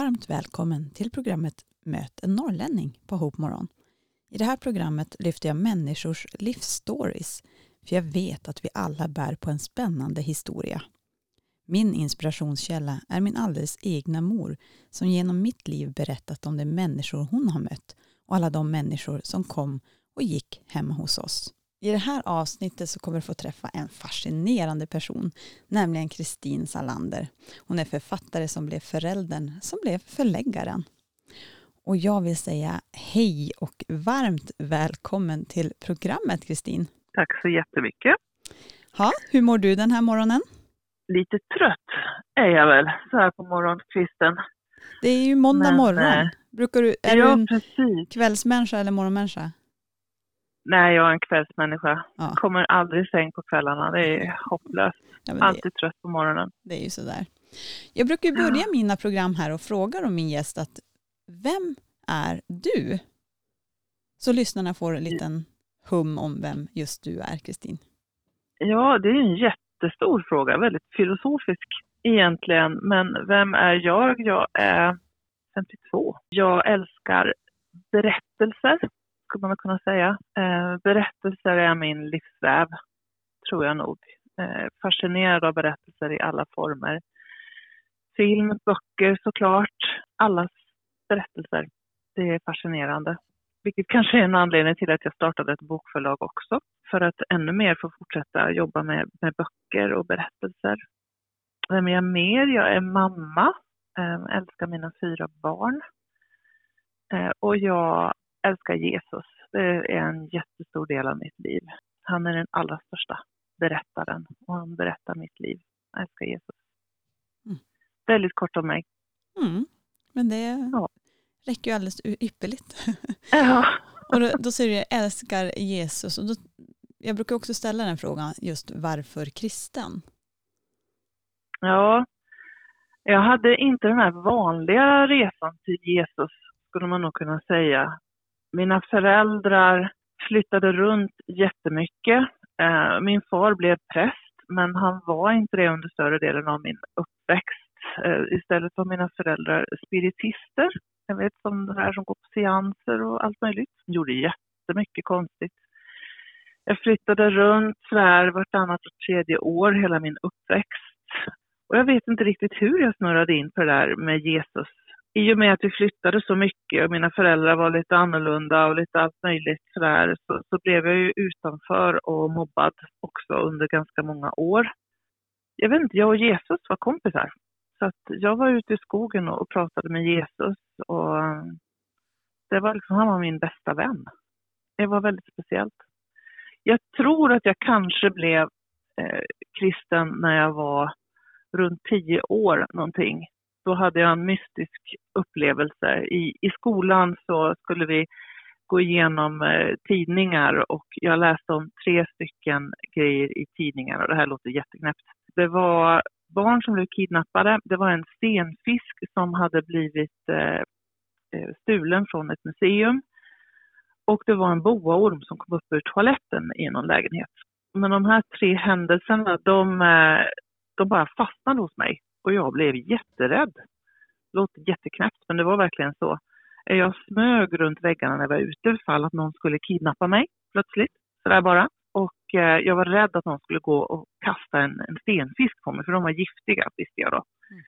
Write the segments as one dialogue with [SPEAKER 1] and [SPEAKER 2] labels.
[SPEAKER 1] Varmt välkommen till programmet Möt en norrlänning på Hope Morgon. I det här programmet lyfter jag människors livsstories, för jag vet att vi alla bär på en spännande historia. Min inspirationskälla är min alldeles egna mor som genom mitt liv berättat om de människor hon har mött och alla de människor som kom och gick hemma hos oss. I det här avsnittet så kommer du få träffa en fascinerande person, nämligen Kristin Salander. Hon är författare som blev föräldern som blev förläggaren. Och jag vill säga hej och varmt välkommen till programmet Kristin.
[SPEAKER 2] Tack så jättemycket.
[SPEAKER 1] Ja, hur mår du den här morgonen?
[SPEAKER 2] Lite trött är jag väl så här på morgonkvisten.
[SPEAKER 1] Det är ju måndag
[SPEAKER 2] Men,
[SPEAKER 1] morgon.
[SPEAKER 2] eh,
[SPEAKER 1] Brukar du, är
[SPEAKER 2] ja,
[SPEAKER 1] du en
[SPEAKER 2] precis.
[SPEAKER 1] kvällsmänniska eller morgonmänniska?
[SPEAKER 2] Nej, jag är en kvällsmänniska.
[SPEAKER 1] Ja.
[SPEAKER 2] Kommer aldrig i säng på kvällarna. Det är hopplöst.
[SPEAKER 1] Ja, det,
[SPEAKER 2] Alltid trött på morgonen.
[SPEAKER 1] det är ju sådär. Jag brukar ju börja mina program här och fråga om min gäst att vem är du? Så lyssnarna får en liten hum om vem just du är, Kristin.
[SPEAKER 2] Ja, det är en jättestor fråga. Väldigt filosofisk egentligen. Men vem är jag? Jag är 52. Jag älskar berättelser, skulle man kunna säga. Eh, berättelser är min livsväv, tror jag nog. Eh, fascinerad av berättelser i alla former. Film, böcker såklart. Allas berättelser. Det är fascinerande. Vilket kanske är en anledning till att jag startade ett bokförlag också. För att ännu mer få fortsätta jobba med, med böcker och berättelser. Vem är jag mer? Jag är mamma. Eh, älskar mina fyra barn. Eh, och jag älskar Jesus. Det är en jättestor del av mitt liv. Han är den allra största berättaren och han berättar mitt liv. Jag älskar Jesus.
[SPEAKER 1] Mm.
[SPEAKER 2] Väldigt kort om mig.
[SPEAKER 1] Mm. Men det
[SPEAKER 2] Ja.
[SPEAKER 1] räcker ju alldeles ypperligt.
[SPEAKER 2] Ja.
[SPEAKER 1] och då, då säger du jag älskar Jesus. Och då, jag brukar också ställa den frågan just varför kristen?
[SPEAKER 2] Ja, jag hade inte den här vanliga resan till Jesus, skulle man nog kunna säga. Mina föräldrar flyttade runt jättemycket. Eh, Min far blev präst, men han var inte det under större delen av min uppväxt. Eh, Istället var mina föräldrar spiritister. Jag vet som det här som går på seanser och allt möjligt. De gjorde jättemycket konstigt. Jag flyttade runt sådär vartannat och tredje år hela min uppväxt. Och jag vet inte riktigt hur jag snurrade in på det där med Jesus. I och med att vi flyttade så mycket och mina föräldrar var lite annorlunda och lite allt möjligt sådär så, så blev jag ju utanför och mobbad också under ganska många år. Jag vet inte, jag och Jesus var kompisar. Så att jag var ute i skogen och pratade med Jesus och det var liksom, han var min bästa vän. Det var väldigt speciellt. Jag tror att jag kanske blev eh, kristen när jag var runt tio år någonting. Då hade jag en mystisk upplevelse. I, I skolan så skulle vi gå igenom eh, tidningar och jag läste om tre stycken grejer i tidningar och det här låter jätteknäppt. Det var barn som blev kidnappade. Det var en stenfisk som hade blivit eh, eh, stulen från ett museum. Och det var en boaorm som kom upp ur toaletten i någon lägenhet. Men de här tre händelserna, de, eh, de bara fastnade hos mig och jag blev jätterädd. Det låter jätteknäppt, men det var verkligen så. Eh, Jag smög runt väggarna när jag var ute ifall att någon skulle kidnappa mig plötsligt, sådär bara. Och eh, jag var rädd att någon skulle gå och kasta en, en stenfisk på mig, för de var giftiga, visste jag då.
[SPEAKER 1] Mm.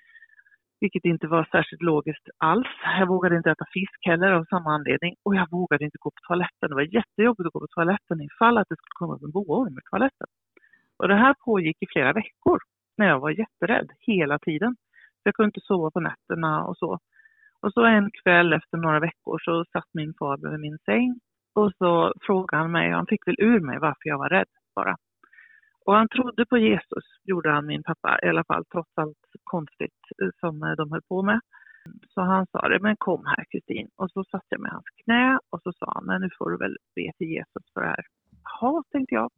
[SPEAKER 2] Vilket inte var särskilt logiskt alls. Jag vågade inte äta fisk heller av samma anledning. Och jag vågade inte gå på toaletten. Det var jättejobbigt att gå på toaletten ifall att det skulle komma en boaorm i toaletten. Och det här pågick i flera veckor när jag var jätterädd hela tiden. Jag kunde inte sova på nätterna och så. Och så en kväll efter några veckor så satt min far bredvid min säng och så frågade han mig, han fick väl ur mig varför jag var rädd bara. Och han trodde på Jesus, gjorde han min pappa, i alla fall trots allt konstigt eh, som eh, de höll på med. Så han sa det, men kom här Kristin. Och så satte jag mig i hans knä och så sa han, men nu får du väl be till Jesus för det här. Jaha, tänkte jag.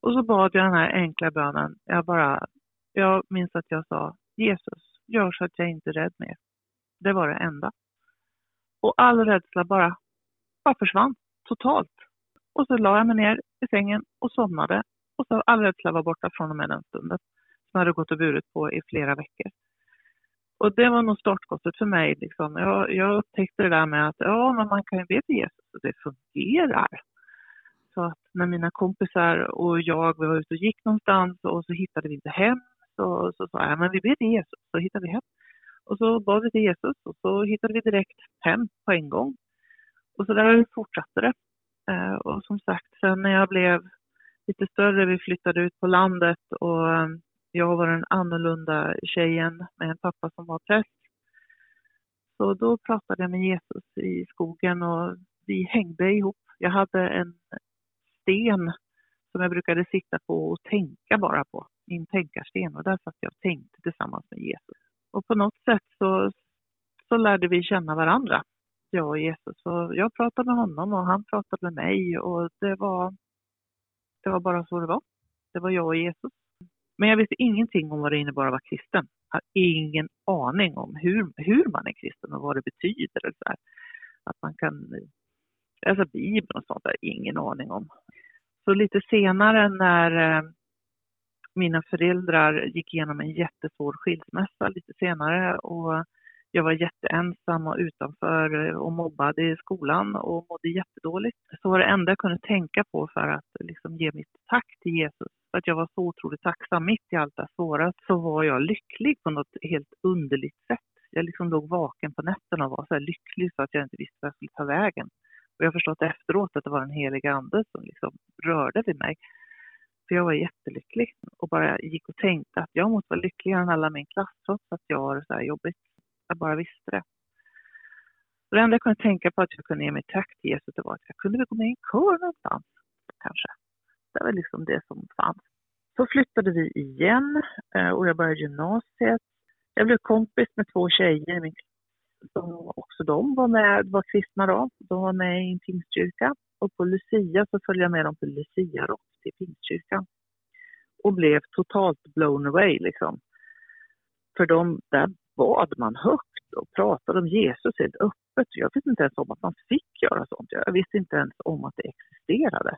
[SPEAKER 2] Och så bad jag den här enkla bönen. Jag bara, jag minns att jag sa, Jesus, gör så att jag inte är rädd mer. Det var det enda. Och all rädsla bara, bara försvann totalt. Och så la jag mig ner i sängen och somnade. Och så all rädsla var borta från och med den stunden. Som jag hade gått och burit på i flera veckor. Och det var nog startskottet för mig. Liksom. Jag, jag upptäckte det där med att ja, men man kan ju be till Jesus och det fungerar. Så att när mina kompisar och jag vi var ute och gick någonstans och så hittade vi inte hem så sa jag, men vi ber till Jesus så hittar vi hem. Och så bad vi till Jesus och så hittade vi direkt hem på en gång. Och så där fortsatte det. Eh, och som sagt, sen när jag blev lite större, vi flyttade ut på landet och eh, jag var den annorlunda tjejen med en pappa som var präst. Så då pratade jag med Jesus i skogen och vi hängde ihop. Jag hade en sten som jag brukade sitta på och tänka bara på, min tänkarsten. Och där satt jag och tänkte tillsammans med Jesus. Och på något sätt så, så lärde vi känna varandra, jag och Jesus. Och jag pratade med honom och han pratade med mig och det var, det var bara så det var. Det var jag och Jesus. Men jag visste ingenting om vad det innebar att vara kristen. Jag har ingen aning om hur, hur man är kristen och vad det betyder. Så här. Att man kan läsa Bibeln och sånt, har jag ingen aning om. Så lite senare när eh, mina föräldrar gick igenom en jättesvår skilsmässa lite senare och jag var jätteensam och utanför och mobbad i skolan och mådde jättedåligt. Så var det enda jag kunde tänka på för att liksom ge mitt tack till Jesus, för att jag var så otroligt tacksam mitt i allt det svåra, så var jag lycklig på något helt underligt sätt. Jag liksom låg vaken på nätterna och var så lycklig så att jag inte visste vart jag skulle ta vägen. Och jag har förstått efteråt att det var den heliga ande som liksom rörde vid mig. För jag var jättelycklig och bara gick och tänkte att jag måste vara lyckligare än alla min klass trots att jag har det så här jobbigt. Jag bara visste det. Och det enda jag kunde tänka på att jag kunde ge mig tack till Jesus det var att jag kunde väl gå med i en kör någonstans kanske. Det var liksom det som fanns. Så flyttade vi igen eh, och jag började gymnasiet. Jag blev kompis med två tjejer i min som också de var med, var kristna då. De var med i en pingstkyrka. Och på Lucia så följde jag med dem på Lucia-rock till pingstkyrkan. Och blev totalt blown away liksom. För de, där bad man högt och pratade om Jesus helt öppet. Jag visste inte ens om att man fick göra sånt. Jag visste inte ens om att det existerade.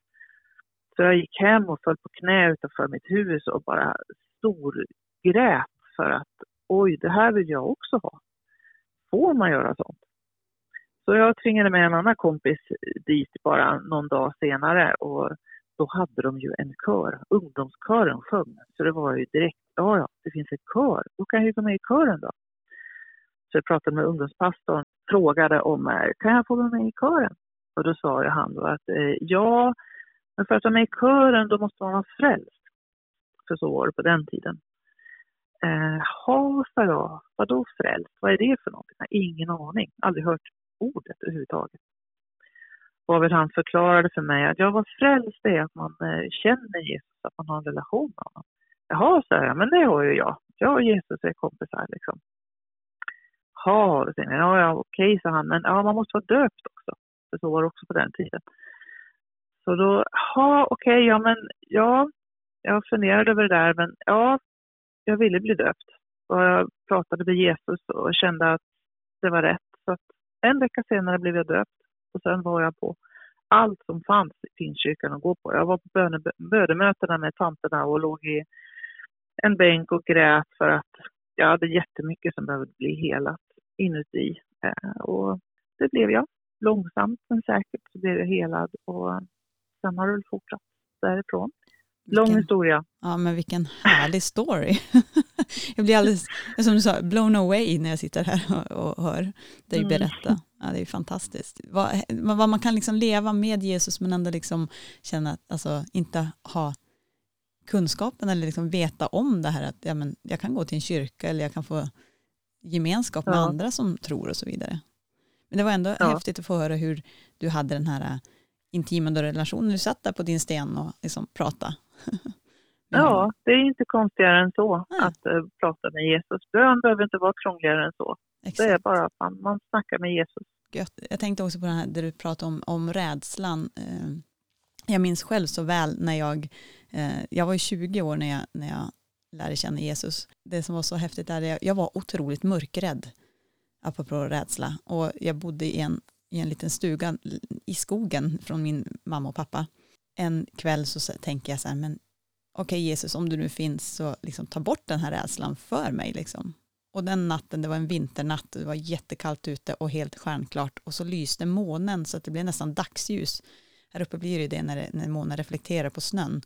[SPEAKER 2] Så jag gick hem och föll på knä utanför mitt hus och bara storgrät för att oj, det här vill jag också ha får man göra sånt? Så jag tvingade med en annan kompis dit bara någon dag senare och då hade de ju en kör. Ungdomskören sjöng. Så det var ju direkt, ja ja, det finns en kör, då kan jag ju gå med i kören då. Så jag pratade med ungdomspastorn, frågade om, eh, kan jag få vara med i kören? Och då sa han då att eh, ja, men för att vara med i kören då måste man vara frälst. För så var det på den tiden. Eh, jaha, sa jag. Vadå frälst? Vad är det för något? Jag har ingen aning. Aldrig hört ordet överhuvudtaget. Varvid han förklarade för mig att jag var frälst det är att man eh, känner Jesus, att man har en relation med honom. Jaha, sa jag, men det har ju jag. Jag och Jesus är kompisar liksom. Jaha, ja, ja okej, sa han, men ja, man måste vara döpt också. För så var det också på den tiden. Så då, ja, okej, ja, men ja, jag funderade över det där, men ja, jag ville bli döpt. Och jag pratade med Jesus och kände att det var rätt. Så att en vecka senare blev jag döpt och sen var jag på allt som fanns i Pingstkyrkan att gå på. Jag var på bönemötena med tanterna och låg i en bänk och grät för att jag hade jättemycket som behövde bli helat inuti. Eh, och det blev jag. Långsamt men säkert så blev jag helad och sen har det fortsatt därifrån. Lång vilken, historia.
[SPEAKER 1] Ja, men vilken härlig story. jag blir alldeles, som du sa, blown away när jag sitter här och, och hör dig mm. berätta. Ja, det är fantastiskt. Vad, vad, man kan liksom leva med Jesus men ändå liksom känna att, alltså inte ha kunskapen eller liksom veta om det här att ja, men jag kan gå till en kyrka eller jag kan få gemenskap med ja. andra som tror och så vidare. Men det var ändå ja. häftigt att få höra hur du hade den här intima relationen. Du satt där på din sten och liksom pratade
[SPEAKER 2] ja, det är inte konstigare än så Nej. att uh, prata med Jesus. Bön behöver inte vara krångligare än så. Exakt. Det är bara att man, man snackar med Jesus.
[SPEAKER 1] Jag tänkte också på det här där du pratade om, om rädslan. Eh, jag minns själv så väl när jag, eh, jag var ju 20 år när jag, när jag lärde känna Jesus. Det som var så häftigt är att jag var otroligt mörkrädd, apropå rädsla. Och jag bodde i en, i en liten stuga i skogen från min mamma och pappa en kväll så tänker jag så här, men okej okay, Jesus, om du nu finns så liksom ta bort den här rädslan för mig liksom. Och den natten, det var en vinternatt, det var jättekallt ute och helt stjärnklart och så lyste månen så att det blev nästan dagsljus. Här uppe blir det det när, det, när månen reflekterar på snön.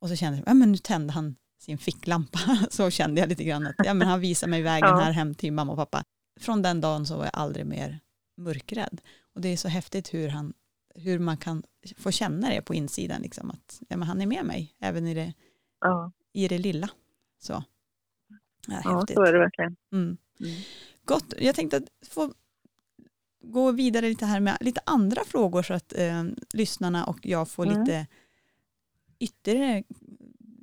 [SPEAKER 1] Och så kände jag, ja men nu tände han sin ficklampa. Så kände jag lite grann att ja, men han visar mig vägen ja. här hem till mamma och pappa. Från den dagen så var jag aldrig mer mörkrädd. Och det är så häftigt hur, han, hur man kan få känna det på insidan, liksom, att ja, men han är med mig, även i det, ja. i det lilla. Så.
[SPEAKER 2] Ja, ja så är det verkligen. Mm.
[SPEAKER 1] Mm. Gott, jag tänkte att få gå vidare lite här med lite andra frågor så att eh, lyssnarna och jag får mm. lite ytterligare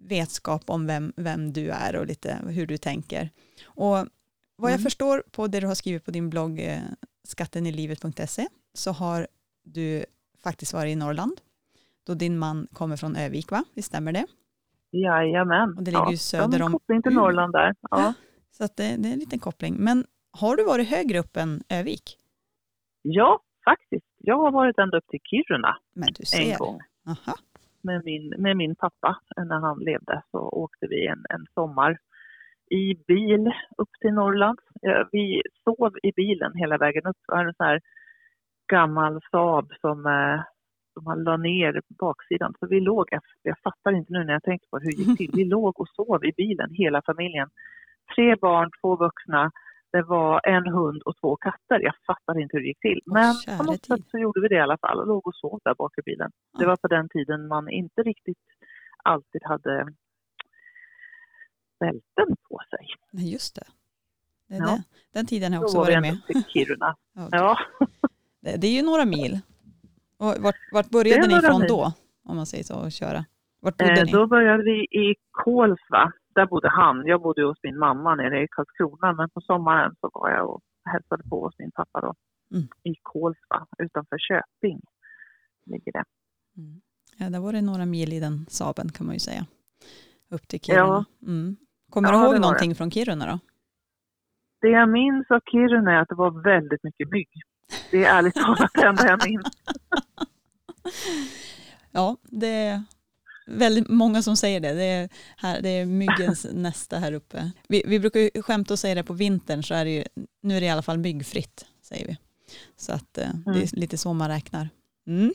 [SPEAKER 1] vetskap om vem, vem du är och lite hur du tänker. Och vad jag mm. förstår på det du har skrivit på din blogg eh, skattenilivet.se så har du faktiskt varit i Norrland då din man kommer från Övik, va? Visst stämmer det?
[SPEAKER 2] Jajamän.
[SPEAKER 1] Och det ligger ja, ju söder om...
[SPEAKER 2] koppling till Norrland där. Ja.
[SPEAKER 1] Så att det, det, är en liten koppling. Men har du varit högre upp än Övik?
[SPEAKER 2] Ja, faktiskt. Jag har varit ända upp till Kiruna
[SPEAKER 1] Men du ser.
[SPEAKER 2] en gång. Aha. Med, min, med min pappa. När han levde så åkte vi en, en sommar i bil upp till Norrland. Vi sov i bilen hela vägen upp. Det var en sån här gammal Saab som, eh, som man la ner baksidan. Så vi låg, jag, fattar inte nu när jag tänker på hur det gick till. Vi låg och sov i bilen, hela familjen. Tre barn, två vuxna. Det var en hund och två katter. Jag fattar inte hur det gick till. Men på något sätt så gjorde vi det i alla fall och låg och sov där bak i bilen. Det var på den tiden man inte riktigt alltid hade bälten på sig.
[SPEAKER 1] Just det. det, ja. det. Den tiden har jag också varit med.
[SPEAKER 2] Till Kiruna. ja.
[SPEAKER 1] Det, är ju några mil. Och vart, vart började ni ifrån då? Om man säger så, att köra. Vart bodde
[SPEAKER 2] eh,
[SPEAKER 1] ni?
[SPEAKER 2] Då började vi i Kolsva. Där bodde han. Jag bodde hos min mamma nere i Karlskrona. Men på sommaren så var jag och hälsade på hos min pappa då. Mm. I Kolsva utanför Köping ligger det.
[SPEAKER 1] Mm. Ja, där var det några mil i den Saben kan man ju säga. Upp till Kiruna. Ja. Mm. Kommer ja, du ihåg någonting det. från Kiruna då?
[SPEAKER 2] Det jag minns av Kiruna är att det var väldigt mycket mygg. Det är ärligt talat det enda jag minns.
[SPEAKER 1] ja, det är väldigt många som säger det. Det är, här, det är myggens nästa här uppe. Vi, vi brukar ju skämta och säga det på vintern så är det ju, nu är det i alla fall myggfritt, säger vi. Så att mm. det är lite så man räknar. Mm.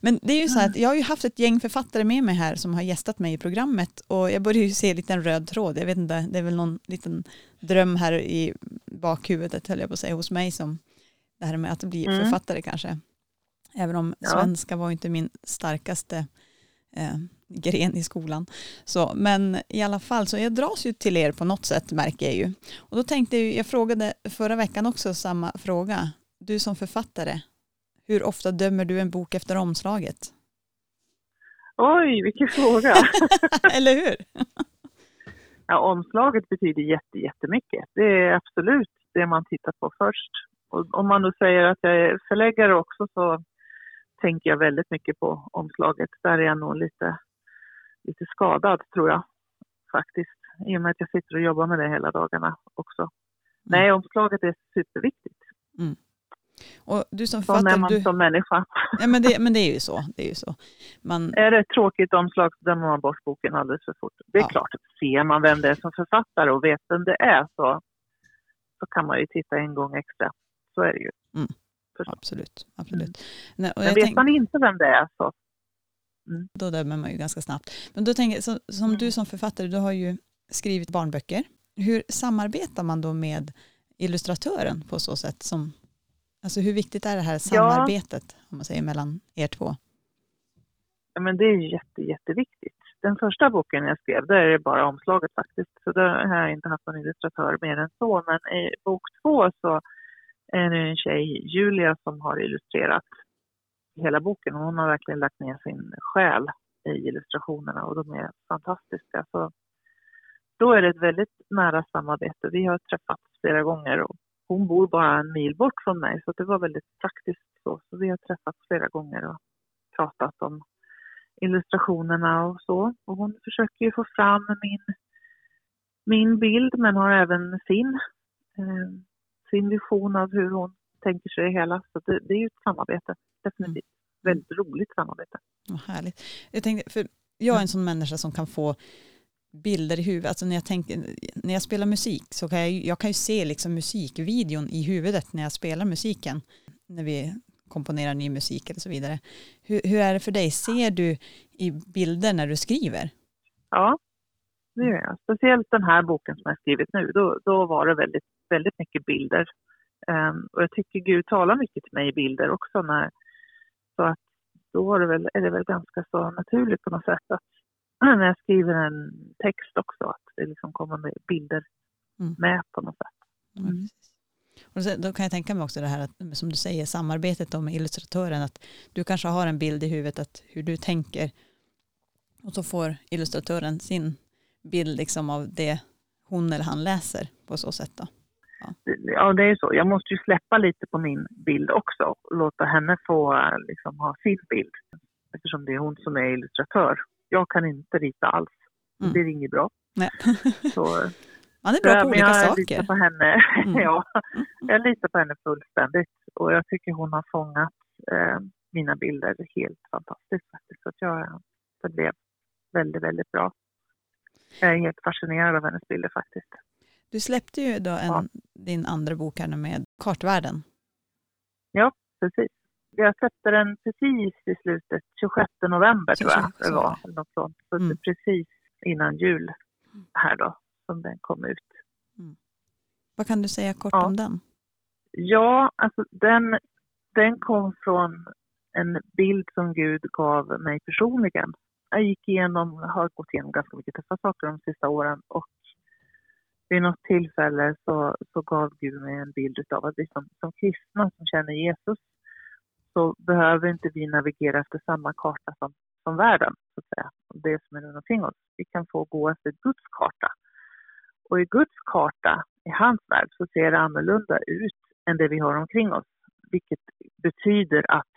[SPEAKER 1] Men det är ju så här att jag har ju haft ett gäng författare med mig här som har gästat mig i programmet och jag börjar ju se en liten röd tråd. Jag vet inte, det är väl någon liten dröm här i bakhuvudet höll jag på att säga hos mig som det här med att bli mm. författare kanske. Även om ja. svenska var inte min starkaste eh, gren i skolan. Så, men i alla fall, så jag dras ju till er på något sätt märker jag ju. Och då tänkte jag, jag frågade förra veckan också samma fråga. Du som författare, hur ofta dömer du en bok efter omslaget?
[SPEAKER 2] Oj, vilken fråga.
[SPEAKER 1] Eller hur?
[SPEAKER 2] ja, omslaget betyder jätte, jättemycket. Det är absolut det man tittar på först. Och om man då säger att jag är förläggare också så tänker jag väldigt mycket på omslaget. Där är jag nog lite, lite skadad tror jag faktiskt. I och med att jag sitter och jobbar med det hela dagarna också. Mm. Nej, omslaget är superviktigt. Mm.
[SPEAKER 1] Och du som författare,
[SPEAKER 2] är man
[SPEAKER 1] du...
[SPEAKER 2] som människa.
[SPEAKER 1] Ja, men, det, men det är ju så. Det är, ju så.
[SPEAKER 2] Man... är det ett tråkigt omslag så dömer man bort boken alldeles för fort. Det är ja. klart, ser man vem det är som författare och vet vem det är så, så kan man ju titta en gång extra. Så är det ju. Mm.
[SPEAKER 1] Absolut. absolut. Mm.
[SPEAKER 2] Men vet tänk... man inte vem det är så
[SPEAKER 1] Mm. Då dömer man ju ganska snabbt. Men då tänker jag, så, som mm. du som författare, du har ju skrivit barnböcker. Hur samarbetar man då med illustratören på så sätt som Alltså hur viktigt är det här samarbetet ja. om man säger mellan er två?
[SPEAKER 2] Ja, men det är jätte, jätteviktigt. Den första boken jag skrev, där är det bara omslaget faktiskt. Så där har jag inte haft någon illustratör mer än så. Men i bok två så är det en tjej, Julia, som har illustrerat hela boken. Hon har verkligen lagt ner sin själ i illustrationerna och de är fantastiska. Så då är det ett väldigt nära samarbete. Vi har träffats flera gånger och hon bor bara en mil bort från mig så det var väldigt praktiskt så. Så vi har träffats flera gånger och pratat om illustrationerna och så. Och hon försöker ju få fram min, min bild men har även sin, eh, sin vision av hur hon tänker sig det hela. Så det, det är ju ett samarbete, definitivt. Mm. Väldigt roligt samarbete.
[SPEAKER 1] Vad härligt. Jag tänkte, för jag är en sån människa som kan få bilder i huvudet. Alltså när jag, tänker, när jag spelar musik så kan jag, jag kan ju se liksom musikvideon i huvudet när jag spelar musiken. När vi komponerar ny musik eller så vidare. Hur, hur är det för dig? Ser du i bilder när du skriver?
[SPEAKER 2] Ja, det gör jag. Speciellt den här boken som jag skrivit nu, då, då var det väldigt, väldigt mycket bilder. Um, och jag tycker Gud talar mycket till mig i bilder också. När, så att då är det, väl, är det väl ganska så naturligt på något sätt att när jag skriver en text också, att det liksom kommer med bilder mm. med på något sätt. Mm.
[SPEAKER 1] Och då kan jag tänka mig också det här att, som du säger, samarbetet med illustratören, att du kanske har en bild i huvudet att hur du tänker och så får illustratören sin bild liksom av det hon eller han läser på så sätt då.
[SPEAKER 2] Ja. det är så. Jag måste ju släppa lite på min bild också och låta henne få liksom, ha sin bild eftersom det är hon som är illustratör. Jag kan inte rita alls. Mm. Det är inget bra.
[SPEAKER 1] Nej. så, Man är bra på olika
[SPEAKER 2] jag
[SPEAKER 1] saker.
[SPEAKER 2] Litar på henne. Mm. ja, jag litar på henne fullständigt och jag tycker hon har fångat eh, mina bilder helt fantastiskt faktiskt. Så att jag, det blev väldigt, väldigt bra. Jag är helt fascinerad av hennes bilder faktiskt.
[SPEAKER 1] Du släppte ju då en, ja. din andra bok här nu med Kartvärlden.
[SPEAKER 2] Ja, precis. Jag släppte den precis i slutet, 26 november tror jag det var. Eller något sånt. Så mm. precis innan jul här då, som den kom ut. Mm.
[SPEAKER 1] Vad kan du säga kort ja. om den?
[SPEAKER 2] Ja, alltså den, den kom från en bild som Gud gav mig personligen. Jag gick igenom, har gått igenom ganska mycket tuffa saker de sista åren och vid något tillfälle så, så gav Gud mig en bild av att vi som, som kristna som känner Jesus så behöver inte vi navigera efter samma karta som, som världen, så att säga. Det som är runt omkring oss. Vi kan få gå efter Guds karta. Och i Guds karta, i hans värld, så ser det annorlunda ut än det vi har omkring oss. Vilket betyder att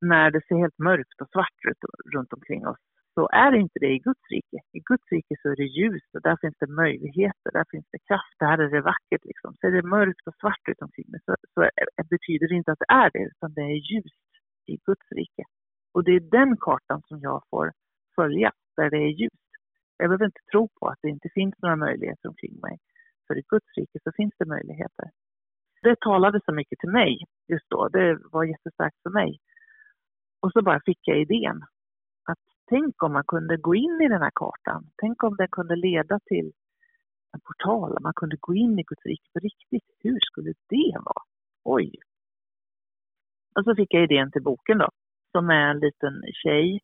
[SPEAKER 2] när det ser helt mörkt och svart ut runt omkring oss så är det inte det i Guds rike. I Guds rike så är det ljust och där finns det möjligheter, där finns det kraft, där är det vackert liksom. Så är det mörkt och svart utomkring omkring mig så, så det betyder det inte att det är det, utan det är ljust i Guds rike. Och det är den kartan som jag får följa, där det är ljust. Jag behöver inte tro på att det inte finns några möjligheter omkring mig. För i Guds rike så finns det möjligheter. Det talade så mycket till mig just då. Det var jättestarkt för mig. Och så bara fick jag idén Tänk om man kunde gå in i den här kartan. Tänk om den kunde leda till en portal, man kunde gå in i Guds rike på riktigt. Hur skulle det vara? Oj! Och så fick jag idén till boken då, som är en liten tjej,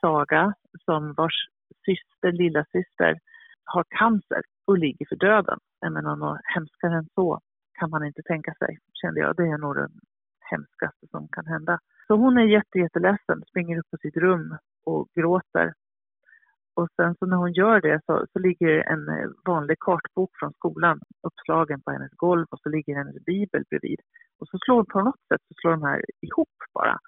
[SPEAKER 2] Saga, som vars syster, lilla syster har cancer och ligger för döden. Jag menar, något hemskare än så kan man inte tänka sig, kände jag. Det är nog det hemskaste som kan hända. Så hon är jätte, jätteledsen, springer upp på sitt rum och gråter. Och sen så när hon gör det så, så ligger en eh, vanlig kartbok från skolan uppslagen på hennes golv och så ligger hennes bibel bredvid. Och så slår på något sätt så slår de här ihop bara.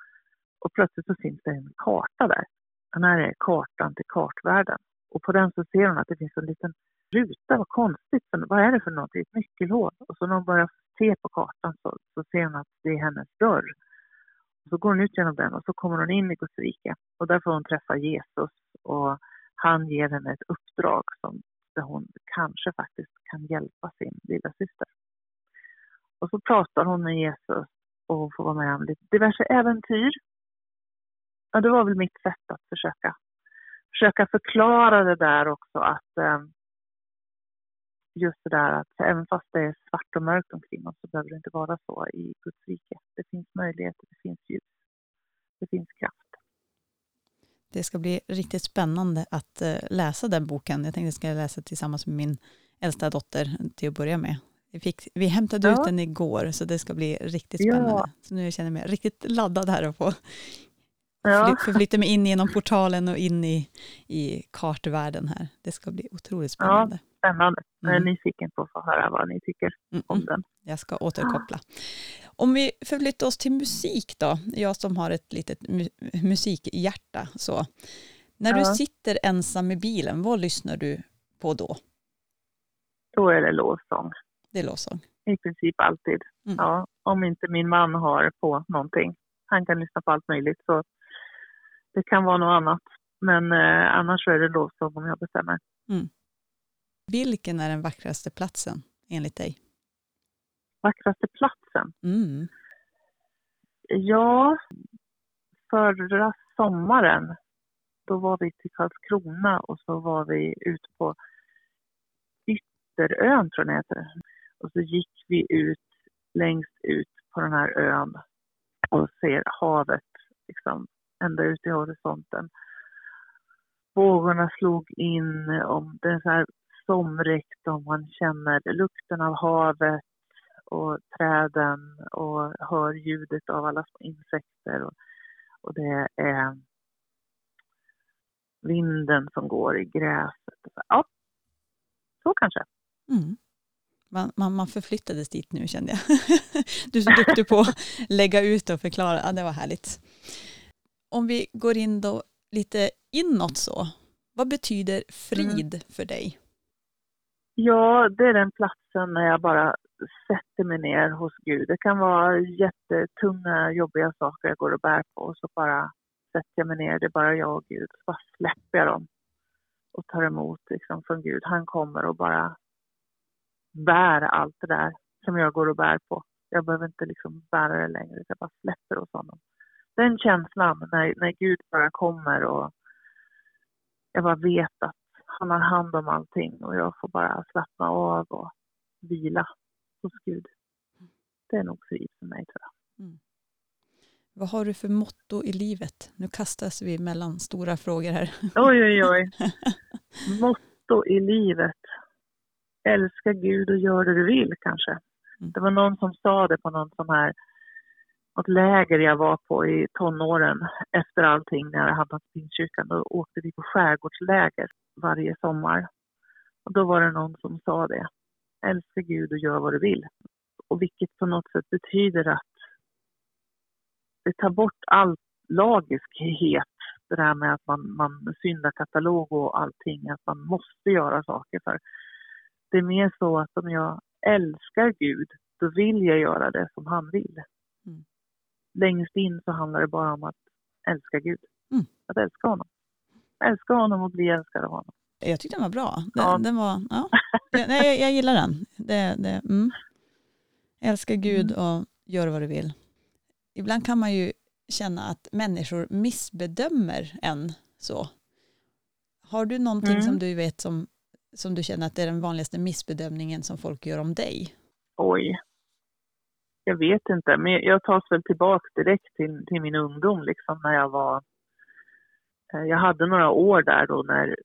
[SPEAKER 2] Och plötsligt så finns det en karta där. Den här är kartan till kartvärlden. Och på den så ser hon att det finns en liten ruta, vad konstigt, vad är det för något? Det är ett nyckelhål. Och så när hon börjar se på kartan så, så ser hon att det är hennes dörr. Så går hon ut genom den och så kommer hon in i Guds rike. Och där får hon träffa Jesus och han ger henne ett uppdrag som, där hon kanske faktiskt kan hjälpa sin lilla syster. Och så pratar hon med Jesus och får vara med om lite diverse äventyr. Ja, det var väl mitt sätt att försöka, försöka förklara det där också att eh, just det där att även fast det är svart och mörkt omkring oss så behöver det inte vara så i Guds rike. Det finns möjligheter, det finns ljus, det finns kraft.
[SPEAKER 1] Det ska bli riktigt spännande att eh, läsa den boken. Jag tänkte att jag ska läsa tillsammans med min äldsta dotter till att börja med. Vi, fick, vi hämtade ja. ut den igår så det ska bli riktigt spännande. Ja. Så nu känner jag mig riktigt laddad här och få ja. förflytta mig in genom portalen och in i, i kartvärlden här. Det ska bli otroligt spännande.
[SPEAKER 2] Ja spännande. Jag är mm. nyfiken på att få höra vad ni tycker mm. om den.
[SPEAKER 1] Jag ska återkoppla. Om vi förflyttar oss till musik då, jag som har ett litet musikhjärta. Så. När ja. du sitter ensam i bilen, vad lyssnar du på då?
[SPEAKER 2] Då är det lovsång.
[SPEAKER 1] Det är lovsång?
[SPEAKER 2] I princip alltid. Mm. Ja, om inte min man har på någonting. Han kan lyssna på allt möjligt så det kan vara något annat. Men eh, annars är det lovsång om jag bestämmer.
[SPEAKER 1] Mm. Vilken är den vackraste platsen enligt dig?
[SPEAKER 2] Vackraste platsen?
[SPEAKER 1] Mm.
[SPEAKER 2] Ja, förra sommaren då var vi till Karlskrona och så var vi ute på Ytterön, tror jag den heter. Och så gick vi ut längst ut på den här ön och ser havet liksom ända ut i horisonten. Vågorna slog in, och det är så här somrigt och man känner lukten av havet och träden och hör ljudet av alla små insekter. Och, och det är vinden som går i gräset. Ja, så kanske.
[SPEAKER 1] Mm. Man, man, man förflyttades dit nu kände jag. Du är så duktig på att lägga ut och förklara. Ja, det var härligt. Om vi går in då lite inåt så. Vad betyder frid mm. för dig?
[SPEAKER 2] Ja, det är den platsen när jag bara sätter mig ner hos Gud. Det kan vara jättetunga, jobbiga saker jag går och bär på och så bara sätter jag mig ner. Det är bara jag och Gud. Så bara släpper jag dem och tar emot liksom från Gud. Han kommer och bara bär allt det där som jag går och bär på. Jag behöver inte liksom bära det längre, jag bara släpper hos honom. Den känslan när, när Gud bara kommer och jag bara vet att han har hand om allting och jag får bara slappna av och vila hos Gud. Det är nog frid för mig tror jag. Mm.
[SPEAKER 1] Vad har du för motto i livet? Nu kastas vi mellan stora frågor här.
[SPEAKER 2] Oj, oj, oj. Motto i livet älska Gud och gör det du vill kanske. Mm. Det var någon som sa det på någon sån här något läger jag var på i tonåren efter allting när jag hamnat i Pingstkyrkan. Då åkte vi på skärgårdsläger varje sommar. Och då var det någon som sa det. Älska Gud och gör vad du vill. Och vilket på något sätt betyder att det tar bort all lagiskhet. Det där med att man, man syndar katalog och allting, att man måste göra saker. för det är mer så att om jag älskar Gud, då vill jag göra det som han vill. Mm. Längst in så handlar det bara om att älska Gud. Mm. Att älska honom. Älska honom och bli älskad av honom.
[SPEAKER 1] Jag tyckte den var bra. Den, ja. den var, ja. Nej, jag, jag, gillar den. Det, det, mm. Älska Gud mm. och gör vad du vill. Ibland kan man ju känna att människor missbedömer en så. Har du någonting mm. som du vet som som du känner att det är den vanligaste missbedömningen som folk gör om dig?
[SPEAKER 2] Oj. Jag vet inte, men jag tas väl tillbaka direkt till, till min ungdom, liksom när jag var... Eh, jag hade några år där då när,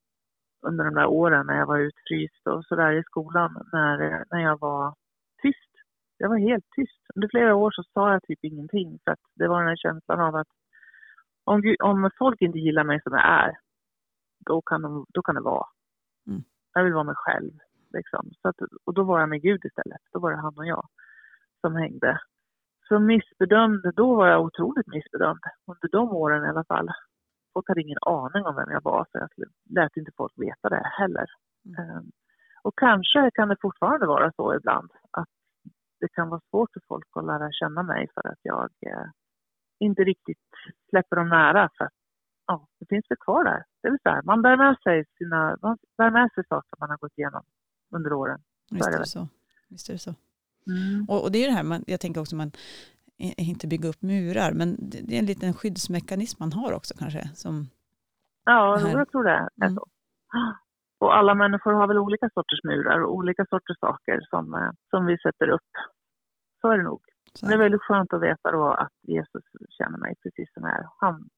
[SPEAKER 2] under de där åren när jag var utfryst och sådär i skolan, när, när jag var tyst. Jag var helt tyst. Under flera år så sa jag typ ingenting, för att det var den här känslan av att om, om folk inte gillar mig som jag är, då kan, de, då kan det vara. Mm. Jag vill vara mig själv. Liksom. Så att, och då var jag med Gud istället. Då var det han och jag som hängde. Så missbedömd, då var jag otroligt missbedömd. Under de åren i alla fall. Folk hade ingen aning om vem jag var, för jag lät inte folk veta det heller. Mm. Um, och kanske kan det fortfarande vara så ibland att det kan vara svårt för folk att lära känna mig för att jag eh, inte riktigt släpper dem nära för att ja, det finns väl kvar där. Det så här, man bär med sig sina, man bär med sig saker man har gått igenom under åren.
[SPEAKER 1] Visst är det så. Visst är det så. Mm. Och, och, det är det här, man, jag tänker också man inte bygga upp murar, men det är en liten skyddsmekanism man har också kanske. Som
[SPEAKER 2] ja, jag tror det är mm. så. Och alla människor har väl olika sorters murar och olika sorters saker som, eh, som vi sätter upp. Så är det nog. Så. Det är väldigt skönt att veta då att Jesus känner mig precis som jag är. Han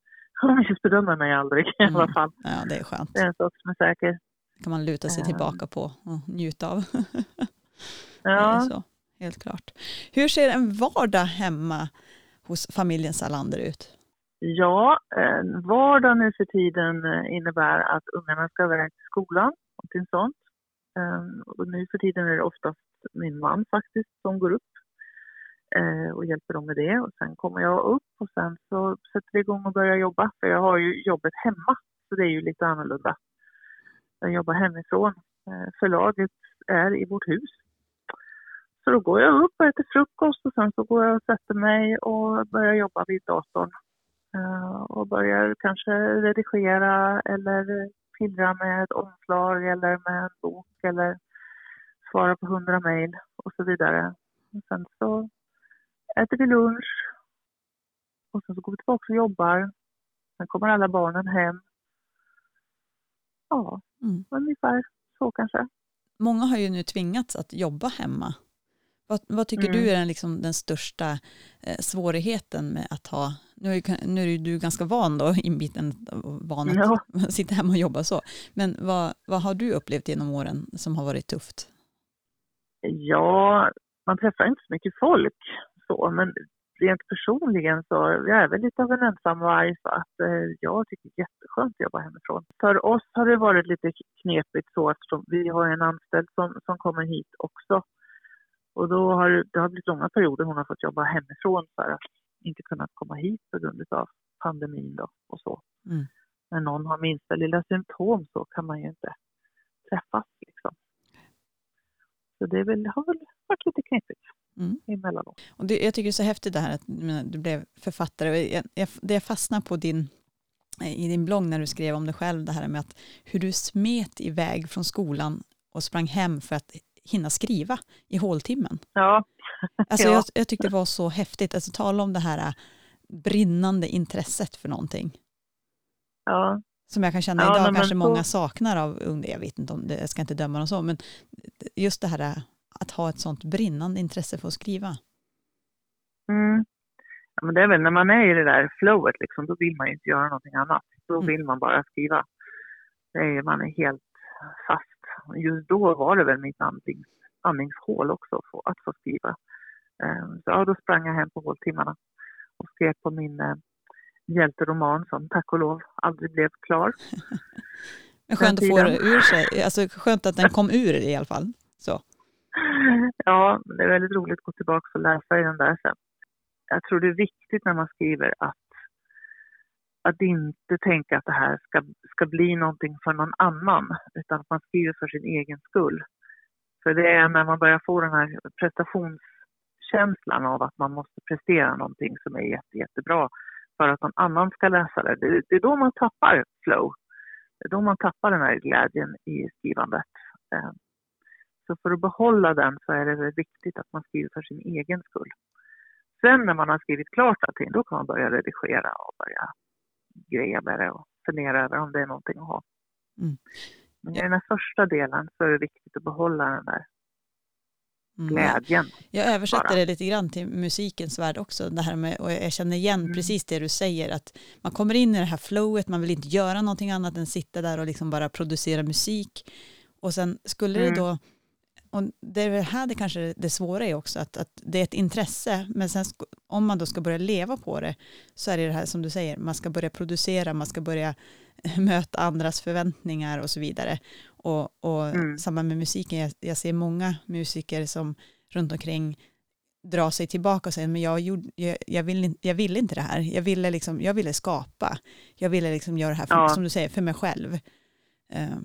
[SPEAKER 2] han missbedömer mig aldrig i alla mm. fall.
[SPEAKER 1] Ja, det är skönt.
[SPEAKER 2] Det är en sak som är säker.
[SPEAKER 1] Det kan man luta sig tillbaka på och njuta av.
[SPEAKER 2] ja
[SPEAKER 1] helt klart. Hur ser en vardag hemma hos familjen Salander ut?
[SPEAKER 2] Ja, eh, vardag nu för tiden eh, innebär att ungarna ska iväg till skolan, någonting sånt. Eh, och nu för tiden är det oftast min man faktiskt som går upp och hjälper dem med det. Och sen kommer jag upp och sen så sätter vi igång och börjar jobba. För jag har ju jobbet hemma, så det är ju lite annorlunda. Jag jobbar hemifrån. Förlaget är i vårt hus. Så då går jag upp och äter frukost och sen så går jag och sätter mig och börjar jobba vid datorn. Eh, och börjar kanske redigera eller pillra med ett omslag eller med en bok eller svara på hundra mejl och så vidare. Och sen så äter vi lunch och sen så går vi tillbaka och jobbar. Sen kommer alla barnen hem. Ja, mm. ungefär så kanske.
[SPEAKER 1] Många har ju nu tvingats att jobba hemma. Vad, vad tycker mm. du är den, liksom, den största eh, svårigheten med att ha, nu är, nu är du ganska van då, inbiten van att ja. sitta hemma och jobba så, men vad, vad har du upplevt genom åren som har varit tufft?
[SPEAKER 2] Ja, man träffar inte så mycket folk så, men rent personligen så jag är väl lite av en ensamvarg så att eh, jag tycker det är jätteskönt att jobba hemifrån. För oss har det varit lite knepigt så eftersom vi har en anställd som, som kommer hit också. Och då har det har blivit långa perioder hon har fått jobba hemifrån för att inte kunna komma hit på grund av pandemin då och så. Mm. När någon har minsta lilla symptom så kan man ju inte träffas liksom. Så det väl, har väl varit lite knepigt mm. emellanåt.
[SPEAKER 1] Och det, jag tycker det är så häftigt det här att du blev författare. Jag, jag, det jag fastnar på din, i din blogg när du skrev om dig själv, det här med att hur du smet iväg från skolan och sprang hem för att hinna skriva i håltimmen.
[SPEAKER 2] Ja.
[SPEAKER 1] Alltså ja. Jag, jag tyckte det var så häftigt, alltså tala om det här äh, brinnande intresset för någonting.
[SPEAKER 2] Ja.
[SPEAKER 1] Som jag kan känna ja, idag kanske många saknar av unga, jag vet inte om det, jag ska inte döma dem så, men just det här äh, att ha ett sånt brinnande intresse för att skriva.
[SPEAKER 2] Mm. Ja, men det är väl när man är i det där flowet, liksom, då vill man ju inte göra någonting annat. Då mm. vill man bara skriva. Det är, man är helt fast just då var det väl mitt andnings, andningshål också få, att få skriva. Ehm, så ja, då sprang jag hem på håltimmarna och skrev på min eh, hjälteroman som tack och lov aldrig blev klar.
[SPEAKER 1] Men skönt att få det ur sig, alltså skönt att den kom ur i alla fall. Så.
[SPEAKER 2] Ja, det är väldigt roligt att gå tillbaka och läsa i den där sen. Jag tror det är viktigt när man skriver att att inte tänka att det här ska, ska bli någonting för någon annan, utan att man skriver för sin egen skull. För det är när man börjar få den här prestationskänslan av att man måste prestera någonting som är jätte, jättebra för att någon annan ska läsa det. det. Det är då man tappar flow. Det är då man tappar den här glädjen i skrivandet. Eh, så för att behålla den så är det viktigt att man skriver för sin egen skull. Sen när man har skrivit klart allting, då kan man börja redigera och börja greja med det och fundera över om det är någonting att ha. Mm. Men i den här första delen så är det viktigt att behålla den där mm. glädjen.
[SPEAKER 1] Jag översätter bara. det lite grann till musikens värld också, det här med, och jag känner igen mm. precis det du säger, att man kommer in i det här flowet, man vill inte göra någonting annat än sitta där och liksom bara producera musik. Och sen skulle mm. det då och det är här det kanske det svåra är också, att, att det är ett intresse, men sen om man då ska börja leva på det så är det det här som du säger, man ska börja producera, man ska börja möta andras förväntningar och så vidare. Och, och mm. samma med musiken, jag, jag, ser många musiker som runt omkring drar sig tillbaka och säger, men jag, gjorde, jag, jag, vill, jag ville inte det här, jag ville, liksom, jag ville skapa, jag ville liksom göra det här, för, ja. som du säger, för mig själv. Uh.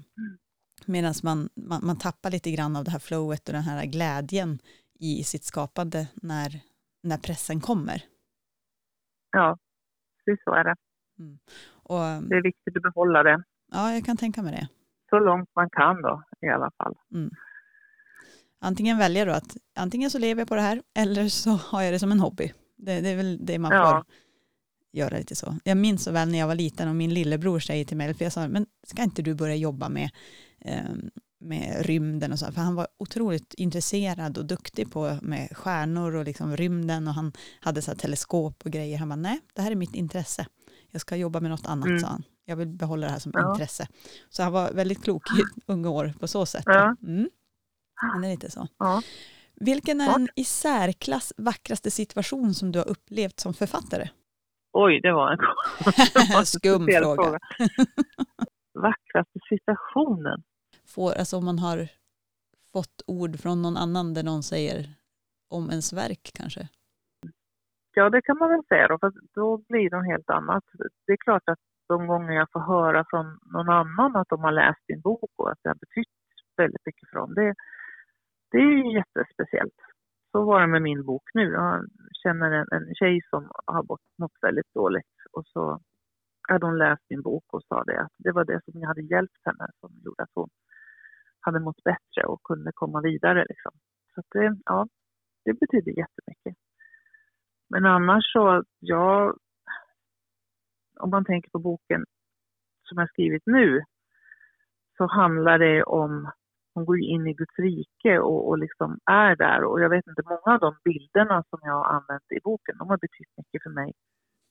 [SPEAKER 1] Medan man, man, man tappar lite grann av det här flowet och den här glädjen i sitt skapande när, när pressen kommer.
[SPEAKER 2] Ja, precis så är det. Mm. Och, det är viktigt att behålla det.
[SPEAKER 1] Ja, jag kan tänka mig det.
[SPEAKER 2] Så långt man kan då, i alla fall. Mm.
[SPEAKER 1] Antingen väljer du att antingen så lever jag på det här eller så har jag det som en hobby. Det, det är väl det man ja. får göra lite så. Jag minns så väl när jag var liten och min lillebror säger till mig, för jag sa, men ska inte du börja jobba med med rymden och så, för han var otroligt intresserad och duktig på med stjärnor och liksom rymden och han hade så teleskop och grejer. Han bara, nej, det här är mitt intresse. Jag ska jobba med något annat, mm. sa han. Jag vill behålla det här som ja. intresse. Så han var väldigt klok i unga år på så sätt. Ja. Mm. Men är lite så. Ja. Vilken är den i särklass vackraste situation som du har upplevt som författare?
[SPEAKER 2] Oj, det var
[SPEAKER 1] en skum fråga. fråga.
[SPEAKER 2] vackraste situationen?
[SPEAKER 1] Får, alltså om man har fått ord från någon annan där någon säger om ens verk kanske?
[SPEAKER 2] Ja, det kan man väl säga då, för då blir det något helt annat. Det är klart att de gånger jag får höra från någon annan att de har läst din bok och att det har betytt väldigt mycket för dem, det, det är jättespeciellt. Så var det med min bok nu. Jag känner en, en tjej som har mått väldigt dåligt och så hade hon läst min bok och sa det att det var det som hade hjälpt henne som gjorde att hon hade mått bättre och kunde komma vidare. Liksom. Så det, ja, det betyder jättemycket. Men annars så, ja, om man tänker på boken som jag skrivit nu så handlar det om, hon går in i Guds rike och, och liksom är där och jag vet inte, många av de bilderna som jag har använt i boken, de har betytt mycket för mig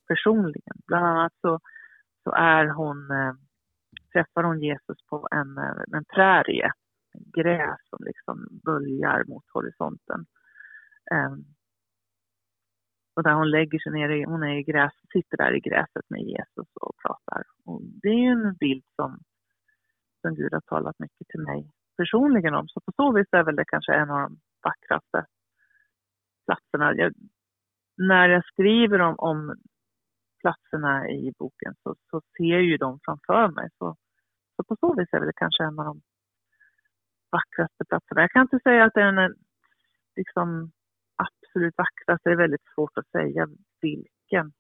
[SPEAKER 2] personligen. Bland annat så, så är hon, äh, träffar hon Jesus på en, eh, en prärie, gräs som liksom böljar mot horisonten. Um, och där hon lägger sig ner, hon är i gräs, sitter där i gräset med Jesus och pratar. Och det är ju en bild som, som Gud har talat mycket till mig personligen om. Så på så vis är väl det kanske en av de vackraste platserna. Jag, när jag skriver om, om platserna i boken så, så ser jag ju dem framför mig. Så, så på så vis är det kanske en av de vackraste platserna. Jag kan inte säga att det är liksom, absolut vackraste. Det är väldigt svårt att säga vilken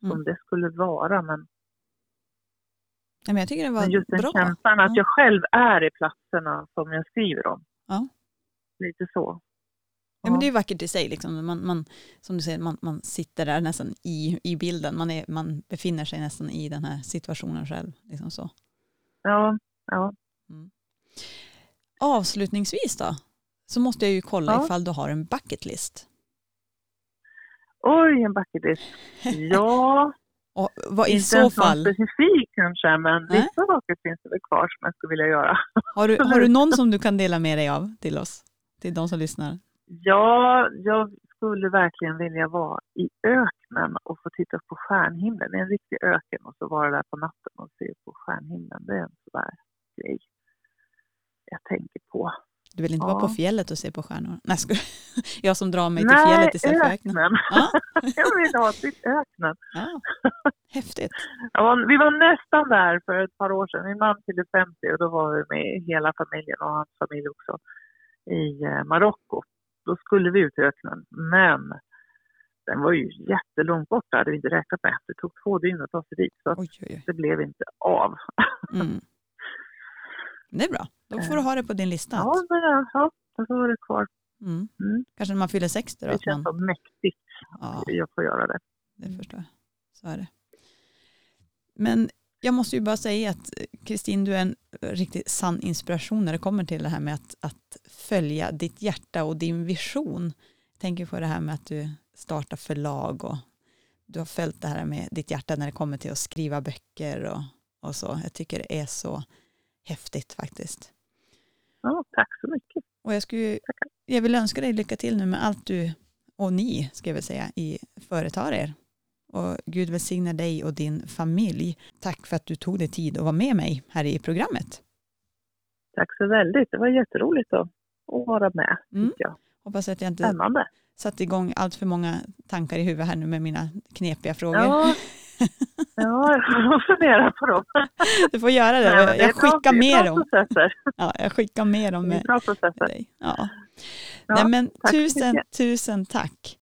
[SPEAKER 2] som mm. det skulle vara. Men,
[SPEAKER 1] ja, men jag tycker det var
[SPEAKER 2] men just den
[SPEAKER 1] bra.
[SPEAKER 2] känslan att jag själv är i platserna som jag skriver om.
[SPEAKER 1] Ja.
[SPEAKER 2] Lite så.
[SPEAKER 1] Ja, men det är vackert i sig, liksom. man, man, som du säger, man, man sitter där nästan i, i bilden, man, är, man befinner sig nästan i den här situationen själv. Liksom så.
[SPEAKER 2] Ja, ja. Mm.
[SPEAKER 1] Avslutningsvis då, så måste jag ju kolla ja. ifall du har en bucketlist.
[SPEAKER 2] Oj, en bucketlist. Ja.
[SPEAKER 1] Och vad, I så fall?
[SPEAKER 2] Inte specifik kanske, men Nej. vissa saker finns det väl kvar som jag skulle vilja göra.
[SPEAKER 1] Har du, har du någon som du kan dela med dig av till oss? Till de som lyssnar?
[SPEAKER 2] Ja, jag skulle verkligen vilja vara i öknen och få titta på stjärnhimlen. Det är en riktig öken och så vara där på natten och se på stjärnhimlen. Det är en sån där grej jag tänker på.
[SPEAKER 1] Du vill inte ja. vara på fjället och se på stjärnor? Nej, ska... jag som drar mig till Nej, fjället istället för öknen.
[SPEAKER 2] Ja. jag vill ha till öknen.
[SPEAKER 1] Ja. Häftigt.
[SPEAKER 2] Ja, vi var nästan där för ett par år sedan. Min man fyllde 50 och då var vi med hela familjen och hans familj också i eh, Marocko. Då skulle vi ut i öknen, men den var ju jättelångt bort, det hade vi inte räknat med. Det tog två dygn att ta sig dit, så oj, oj, oj. det blev inte av.
[SPEAKER 1] Mm. Det är bra, då får du ha det på din lista.
[SPEAKER 2] Ja, men, ja då får det kvar.
[SPEAKER 1] Mm. Mm. Kanske när man fyller 60 då?
[SPEAKER 2] Det känns
[SPEAKER 1] man...
[SPEAKER 2] så mäktigt ja. jag får göra det.
[SPEAKER 1] Det förstår jag. Så är det. Men jag måste ju bara säga att Kristin, du är en riktigt sann inspiration när det kommer till det här med att, att följa ditt hjärta och din vision. Jag tänker på det här med att du startar förlag och du har följt det här med ditt hjärta när det kommer till att skriva böcker och, och så. Jag tycker det är så häftigt faktiskt.
[SPEAKER 2] Ja, tack så mycket.
[SPEAKER 1] Och jag, skulle, jag vill önska dig lycka till nu med allt du och ni, ska jag väl säga, i företar er. Och Gud välsigna dig och din familj. Tack för att du tog dig tid att vara med mig här i programmet.
[SPEAKER 2] Tack så väldigt. Det var jätteroligt att, att vara med. Mm. Jag.
[SPEAKER 1] Hoppas att jag inte
[SPEAKER 2] Spännande.
[SPEAKER 1] satt igång allt för många tankar i huvudet här nu med mina knepiga frågor.
[SPEAKER 2] Ja, ja jag får fundera på dem.
[SPEAKER 1] Du får göra det. Nej, det jag skickar med dem. Ja, jag skickar med dem med, med dig. Ja. ja Nej, men tusen, tusen tack